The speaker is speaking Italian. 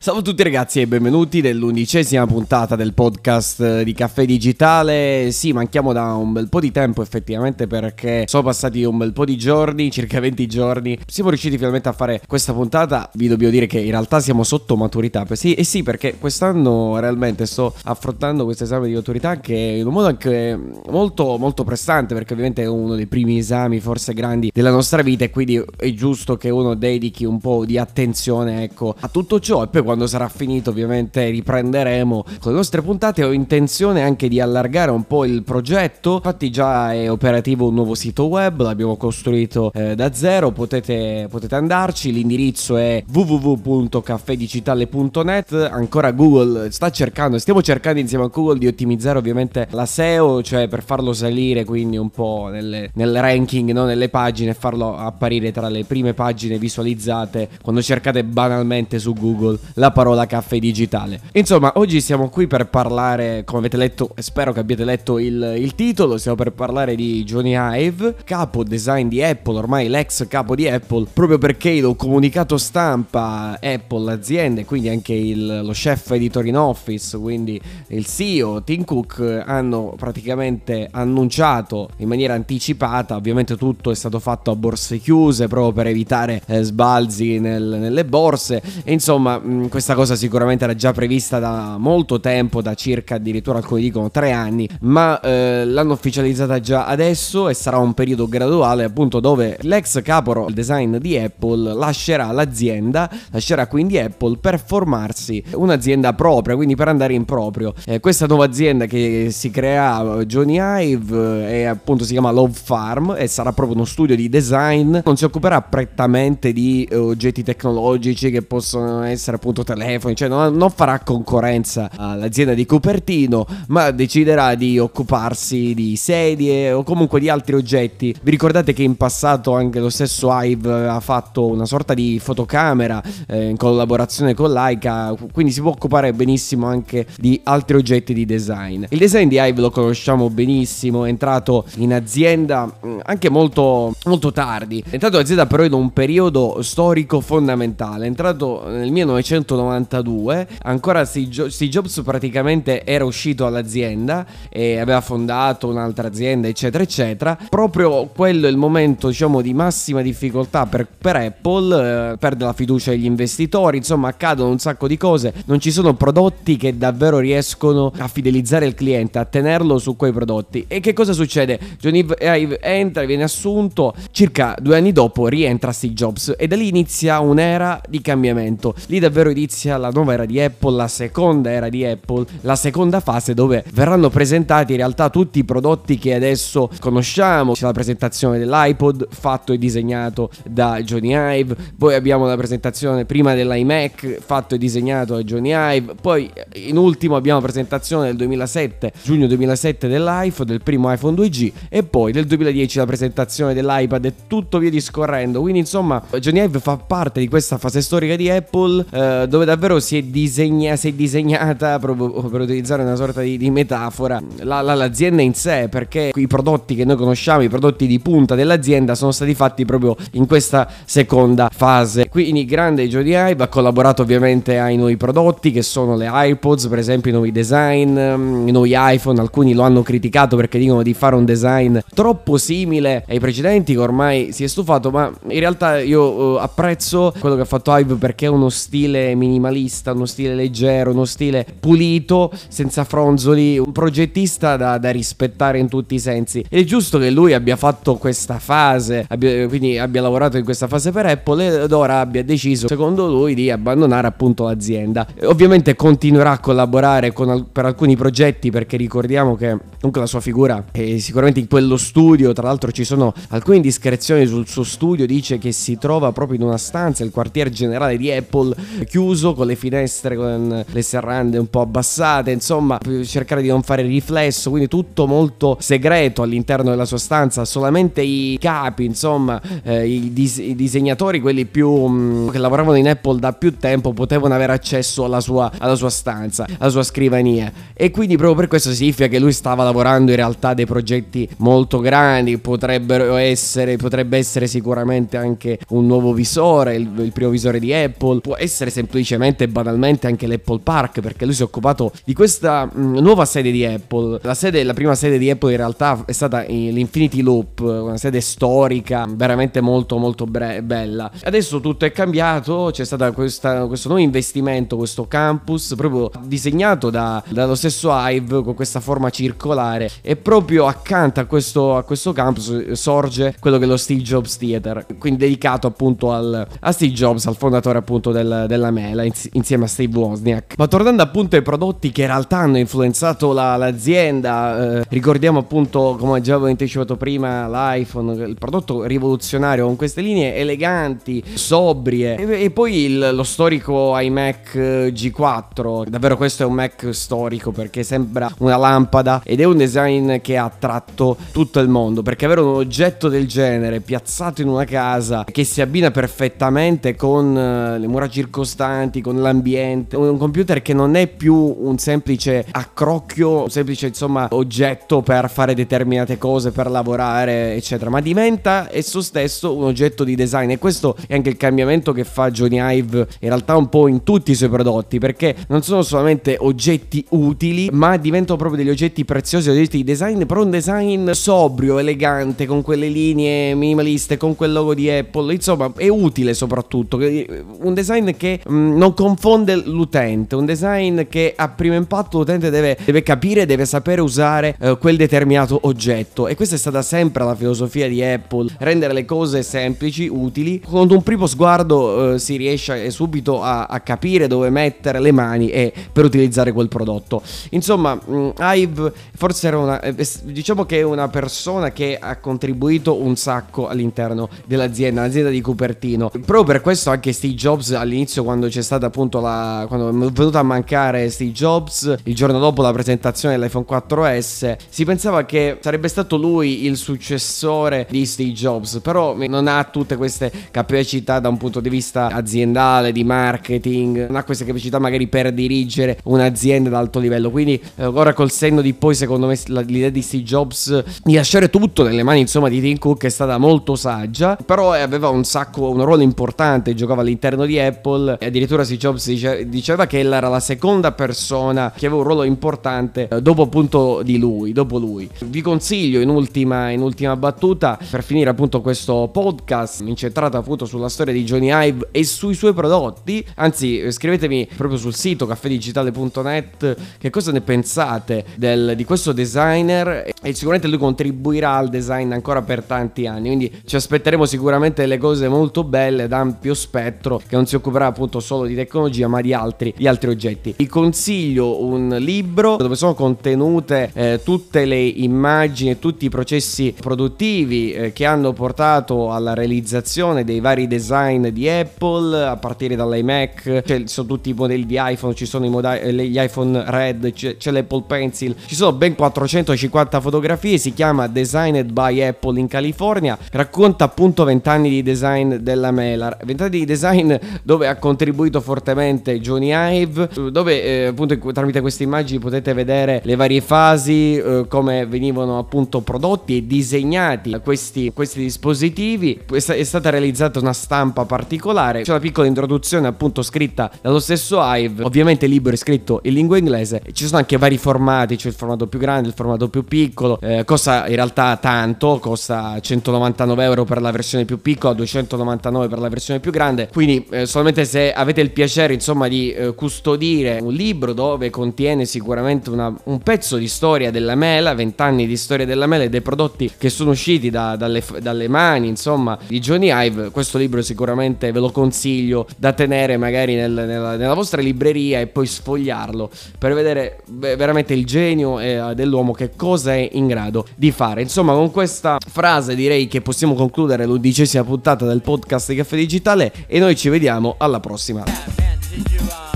Salve a tutti ragazzi e benvenuti nell'undicesima puntata del podcast di Caffè Digitale. Sì, manchiamo da un bel po' di tempo effettivamente perché sono passati un bel po' di giorni, circa 20 giorni. Siamo riusciti finalmente a fare questa puntata. Vi dobbiamo dire che in realtà siamo sotto maturità. Sì, e sì, perché quest'anno realmente sto affrontando questo esame di maturità che in un modo anche molto molto prestante perché ovviamente è uno dei primi esami forse grandi della nostra vita e quindi è giusto che uno dedichi un po' di attenzione ecco a tutto ciò e poi quando sarà finito ovviamente riprenderemo con le nostre puntate. Ho intenzione anche di allargare un po' il progetto. Infatti già è operativo un nuovo sito web, l'abbiamo costruito eh, da zero, potete, potete andarci. L'indirizzo è www.caffedigitale.net. Ancora Google sta cercando, stiamo cercando insieme a Google di ottimizzare ovviamente la SEO, cioè per farlo salire quindi un po' nelle, nel ranking, no? nelle pagine, farlo apparire tra le prime pagine visualizzate quando cercate banalmente su Google la parola caffè digitale. Insomma, oggi siamo qui per parlare, come avete letto, spero che abbiate letto il, il titolo, stiamo per parlare di Johnny Ive, capo design di Apple, ormai l'ex capo di Apple, proprio perché il comunicato stampa Apple, l'azienda e quindi anche il, lo chef editor in office, quindi il CEO Tim Cook hanno praticamente annunciato in maniera anticipata, ovviamente tutto è stato fatto a borse chiuse proprio per evitare eh, sbalzi nel, nelle borse e insomma mh, questa cosa sicuramente era già prevista da molto tempo, da circa addirittura alcuni dicono tre anni, ma eh, l'hanno ufficializzata già adesso e sarà un periodo graduale appunto dove l'ex capo design di Apple lascerà l'azienda, lascerà quindi Apple per formarsi un'azienda propria, quindi per andare in proprio. Eh, questa nuova azienda che si crea Johnny Ive è appunto si chiama Love Farm e sarà proprio uno studio di design, non si occuperà prettamente di eh, oggetti tecnologici che possono essere appunto appunto telefoni, cioè non, non, farà concorrenza all'azienda di Cupertino, ma deciderà di occuparsi di sedie o comunque di altri oggetti. Vi ricordate che in passato anche lo stesso Hive ha fatto una sorta di fotocamera eh, in collaborazione con Leica, quindi si può occupare benissimo anche di altri oggetti di design. Il design di Hive lo conosciamo benissimo, è entrato in azienda mm, anche molto, molto tardi, è entrato in azienda però in un periodo storico fondamentale, è entrato nel 1900 1992, ancora Steve Jobs praticamente era uscito all'azienda e aveva fondato un'altra azienda, eccetera, eccetera. Proprio quello è il momento, diciamo, di massima difficoltà per, per Apple, eh, perde la fiducia degli investitori, insomma, accadono un sacco di cose, non ci sono prodotti che davvero riescono a fidelizzare il cliente, a tenerlo su quei prodotti. E che cosa succede? Johnny Ive entra, viene assunto, circa due anni dopo rientra Steve Jobs e da lì inizia un'era di cambiamento. Lì davvero inizia la nuova era di Apple, la seconda era di Apple, la seconda fase dove verranno presentati in realtà tutti i prodotti che adesso conosciamo. C'è la presentazione dell'iPod fatto e disegnato da Johnny Ive, poi abbiamo la presentazione prima dell'iMac fatto e disegnato da Johnny Ive, poi in ultimo abbiamo la presentazione del 2007, giugno 2007 dell'iPhone, del primo iPhone 2G e poi del 2010 la presentazione dell'iPad e tutto via discorrendo. Quindi insomma Johnny Ive fa parte di questa fase storica di Apple eh, dove davvero si è, disegna, si è disegnata, proprio per utilizzare una sorta di, di metafora, la, la, l'azienda in sé, perché i prodotti che noi conosciamo, i prodotti di punta dell'azienda, sono stati fatti proprio in questa seconda fase. Quindi grande Jody Ive ha collaborato ovviamente ai nuovi prodotti che sono le iPods, per esempio i nuovi design, mm, i nuovi iPhone, alcuni lo hanno criticato perché dicono di fare un design troppo simile ai precedenti che ormai si è stufato, ma in realtà io uh, apprezzo quello che ha fatto Ive perché è uno stile minimalista, uno stile leggero, uno stile pulito, senza fronzoli, un progettista da, da rispettare in tutti i sensi. Ed è giusto che lui abbia fatto questa fase, abbia, quindi abbia lavorato in questa fase per Apple ed ora abbia deciso, secondo lui, di abbandonare appunto l'azienda. Ovviamente continuerà a collaborare con, per alcuni progetti perché ricordiamo che comunque la sua figura è sicuramente in quello studio, tra l'altro ci sono alcune indiscrezioni sul suo studio, dice che si trova proprio in una stanza, il quartier generale di Apple, chiuso chiuso con le finestre con le serrande un po' abbassate, insomma, cercare di non fare riflesso, quindi tutto molto segreto all'interno della sua stanza, solamente i capi, insomma, eh, i, dis- i, disegnatori, quelli più mh, mm, che lavoravano in Apple da più tempo, potevano avere accesso alla sua, alla sua stanza, alla sua scrivania. E quindi proprio per questo significa che lui stava lavorando in realtà dei progetti molto grandi, potrebbero essere, potrebbe essere sicuramente anche un nuovo visore, il, il primo visore di Apple, può essere semplicemente semplicemente e banalmente anche l'Apple Park perché lui si è occupato di questa mh, nuova sede di Apple. La, sede, la prima sede di Apple in realtà è stata l'Infinity Loop, una sede storica veramente molto molto bre- bella. Adesso tutto è cambiato, c'è stato questo nuovo investimento, questo campus proprio disegnato da, dallo stesso Hive con questa forma circolare e proprio accanto a questo, a questo campus sorge quello che è lo Steve Jobs Theater, quindi dedicato appunto al, a Steve Jobs, al fondatore appunto del, della Mela, insieme a Steve Wozniak. Ma tornando appunto ai prodotti che in realtà hanno influenzato la, l'azienda, eh, ricordiamo appunto, come già avevo anticipato prima, l'iPhone, il prodotto rivoluzionario con queste linee eleganti, sobrie, e, e poi il, lo storico iMac G4, davvero questo è un Mac storico perché sembra una lampada ed è un design che ha attratto tutto il mondo, perché avere un oggetto del genere piazzato in una casa che si abbina perfettamente con eh, le mura circostanti, con l'ambiente, un computer che non è più un semplice accrocchio, un semplice insomma oggetto per fare determinate cose, per lavorare, eccetera, ma diventa esso stesso un oggetto di design. E questo è anche il cambiamento che fa Johnny Hive in realtà un po' in tutti i suoi prodotti, perché non sono solamente oggetti utili, ma diventano proprio degli oggetti preziosi, oggetti di design, però un design sobrio, elegante, con quelle linee minimaliste, con quel logo di Apple, insomma, è utile soprattutto, un design che mh, non confonde l'utente, un design che a primo impatto l'utente deve, deve capire, deve sapere usare eh, quel determinato oggetto e questa è stata sempre la filosofia di Apple, rendere le cose semplici, utili, con un primo sguardo eh, si riesce subito a, a, capire dove mettere le mani e per utilizzare quel prodotto. Insomma, mh, mm, Hive forse era una, eh, diciamo che è una persona che ha contribuito un sacco all'interno dell'azienda, l'azienda di Cupertino. Proprio per questo anche Steve Jobs all'inizio quando c'è stata appunto la quando è venuto a mancare Steve Jobs il giorno dopo la presentazione dell'iPhone 4S si pensava che sarebbe stato lui il successore di Steve Jobs, però non ha tutte queste capacità da un punto di vista aziendale, di marketing, non ha queste capacità magari per dirigere un'azienda ad alto livello. Quindi eh, ora col senno di poi secondo me l'idea di Steve Jobs di lasciare tutto nelle mani insomma di Tim Cook è stata molto saggia, però aveva un sacco un ruolo importante, giocava all'interno di Apple e addirittura Steve Jobs dice, diceva che era la seconda persona che aveva un ruolo importante eh, dopo appunto di lui, dopo lui. Vi consiglio in ultima, in ultima battuta per finire appunto questo podcast incentrato appunto sulla storia di Johnny Ive e sui suoi prodotti, anzi scrivetemi proprio sul sito caffedigitale.net che cosa ne pensate del, di questo designer e sicuramente lui contribuirà al design ancora per tanti anni, quindi ci aspetteremo sicuramente delle cose molto belle da ampio spettro che non si occuperà appunto solo di tecnologia ma di altri, di altri oggetti. Vi consiglio un libro dove sono contenute eh, tutte le immagini e tutti i processi produttivi eh, che hanno portato alla realizzazione dei vari design di Apple a partire dall'iMac, cioè, ci sono tutti i modelli di iPhone, ci sono modelli, gli iPhone Red, c'è, c'è l'Apple Pencil, ci sono ben 450 fotografie, si chiama Designed by Apple in California, racconta appunto 20 anni di design della Mela, 20 anni di design dove ha contribuito fortemente Johnny Ive, dove eh, appunto tramite queste immagini potete vedere le varie fasi, eh, come venivano appunto prodotti e disegnati questi, questi dispositivi. È stata realizzata una stampa particolare, c'è una piccola introduzione appunto scritta dallo stesso Ive, ovviamente il libro è scritto in lingua inglese, ci sono anche vari formati, c'è cioè il formato più grande, il formato più piccolo, eh, costa in realtà tanto, costa 199 euro per la versione più piccola, 299 per la versione più grande, quindi eh, solamente se avete il piacere insomma di eh, custodire un libro dove contiene sicuramente una, un pezzo di storia della mela, 20 anni di storia della mela e dei prodotti che sono usciti da, dalle, dalle, mani insomma di Johnny Ive, questo libro sicuramente ve lo consiglio da tenere magari nel, nella, nella, vostra libreria e poi sfogliarlo per vedere beh, veramente il genio eh, dell'uomo che cosa è in grado di fare. Insomma con questa frase direi che possiamo concludere l'undicesima puntata del podcast di Caffè Digitale e noi ci vediamo alla you out